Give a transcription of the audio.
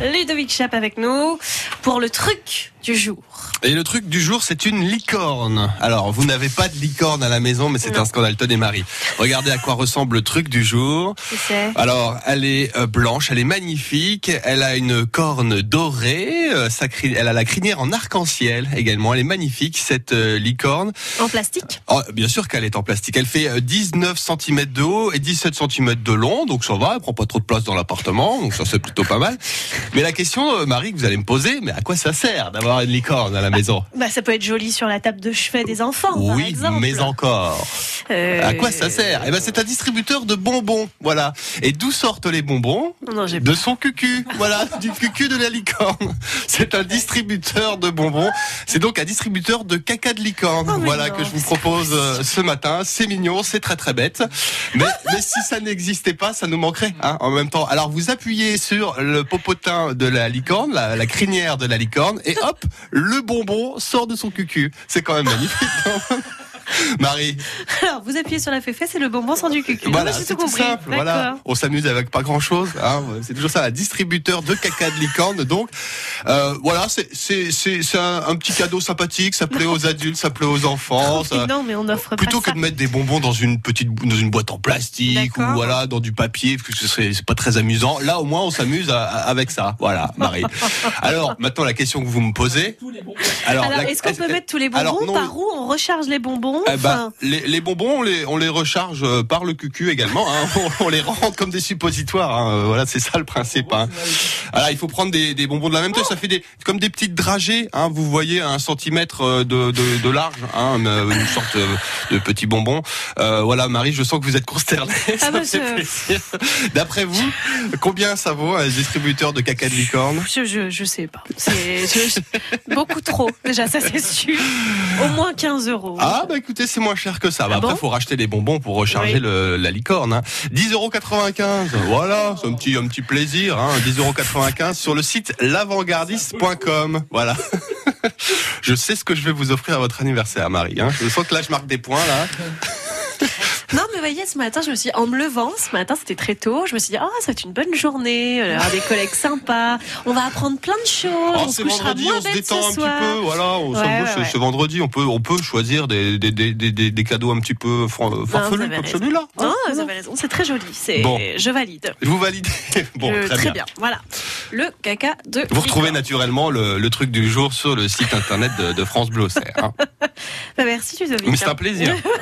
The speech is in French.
Ludovic Chap avec nous pour le truc du jour. Et le truc du jour, c'est une licorne. Alors, vous n'avez pas de licorne à la maison, mais c'est un scandale. Tenez, Marie. Regardez à quoi ressemble le truc du jour. Alors, elle est euh, blanche, elle est magnifique, elle a une corne dorée, euh, elle a la crinière en arc-en-ciel également. Elle est magnifique, cette euh, licorne. En plastique? Oh, bien sûr qu'elle est en plastique. Elle fait euh, 19 cm de haut et 17 cm de long, donc ça va, elle prend pas trop de place dans l'appartement, donc ça c'est plutôt pas mal. Mais la question, Marie, que vous allez me poser, mais à quoi ça sert d'avoir une licorne à la maison bah, Ça peut être joli sur la table de chevet des enfants, par Oui, exemple. mais encore. Euh, À quoi ça sert Eh ben, c'est un distributeur de bonbons, voilà. Et d'où sortent les bonbons Non, De son cucu, voilà, du cucu de la licorne. C'est un distributeur de bonbons. C'est donc un distributeur de caca de licorne, Oh, voilà non. que je vous propose euh, ce matin. C'est mignon, c'est très très bête, mais, mais si ça n'existait pas, ça nous manquerait hein, en même temps. Alors vous appuyez sur le popotin de la licorne, la, la crinière de la licorne, et hop, le bonbon sort de son cucu. C'est quand même magnifique. Marie, Alors, vous appuyez sur la féfesse et le bonbon sort du cucu. voilà, Ah, c'est tout tout compris. simple. Voilà, on s'amuse avec pas grand chose. Hein. C'est toujours ça, un distributeur de caca de licorne. Donc, euh, voilà, c'est c'est c'est c'est un, un petit cadeau sympathique. Ça plaît aux adultes, ça plaît aux enfants. ça- Non, mais on offre Plutôt pas que ça. de mettre des bonbons dans une petite dans une boîte en plastique ou voilà dans du papier parce que ce serait c'est pas très amusant. Là au moins on s'amuse avec ça. Voilà, Marie. Alors maintenant la question que vous me posez. Alors, Alors, la- est-ce qu'on peut mettre tous les bonbons Alors, non, Par où on recharge les bonbons eh ben, les, les bonbons, on les, on les recharge euh, par le cucu également. hein. On, on les rentre comme des suppositoires. hein. Euh, Voilà, c'est ça le principe. Hein. Alors, il faut prendre des, des bonbons de la même taille. Ça fait des, comme des petites dragées. Hein. Vous voyez, un centimètre euh, de, de, de large, hein, une, une sorte de petit bonbon. Euh, voilà, Marie, je sens que vous êtes consternée. Ça bah, je-. D'après vous, combien ça vaut un distributeur de caca de licorne? Je, je, je sais pas. C'est je- beaucoup trop. Déjà, ça c'est sûr. Au moins 15 euros. Ah bah écoutez, c'est moins cher que ça. Bah, Ah après, bon? faut racheter les bonbons pour recharger Oui. le, la licorne. Hein. 10,95€. Voilà, c'est un petit, un petit plaisir. Hein. 10,95€ sur le site l'avantgardiste.com. Voilà. je sais ce que je vais vous offrir à votre anniversaire, Marie. Hein. Je sens que là, je marque des points là. Non, mais voyez, ce matin, je me suis en me levant, ce matin, c'était très tôt, je me suis dit, ah, ça va être une bonne journée, il y aura des collègues sympas, on va apprendre plein de choses, Oh, on se vendredi, on se détend ce un petit peu. Voilà, on Ouais, ouais, c'est vendredi. On peut, on peut choisir des, des, des, des, des- des cadeaux un petit peu Non, farfelus comme celui-là. Non, Hein, vous avez raison, c'est très joli, c'est, Bon. je valide. Vous validez. Bon, Je- très, bien. Voilà. Le caca de. Vous retrouvez naturellement le, le truc du jour sur le site internet de, de France Bleu. Hein. Bah, merci, Ludovic. Mais c'est un plaisir.